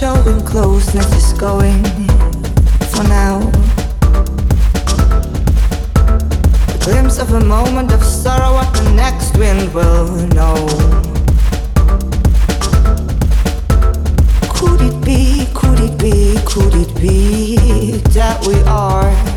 showing closeness is going for now. A glimpse of a moment of sorrow, what the next wind will know. Could it be, could it be, could it be that we are?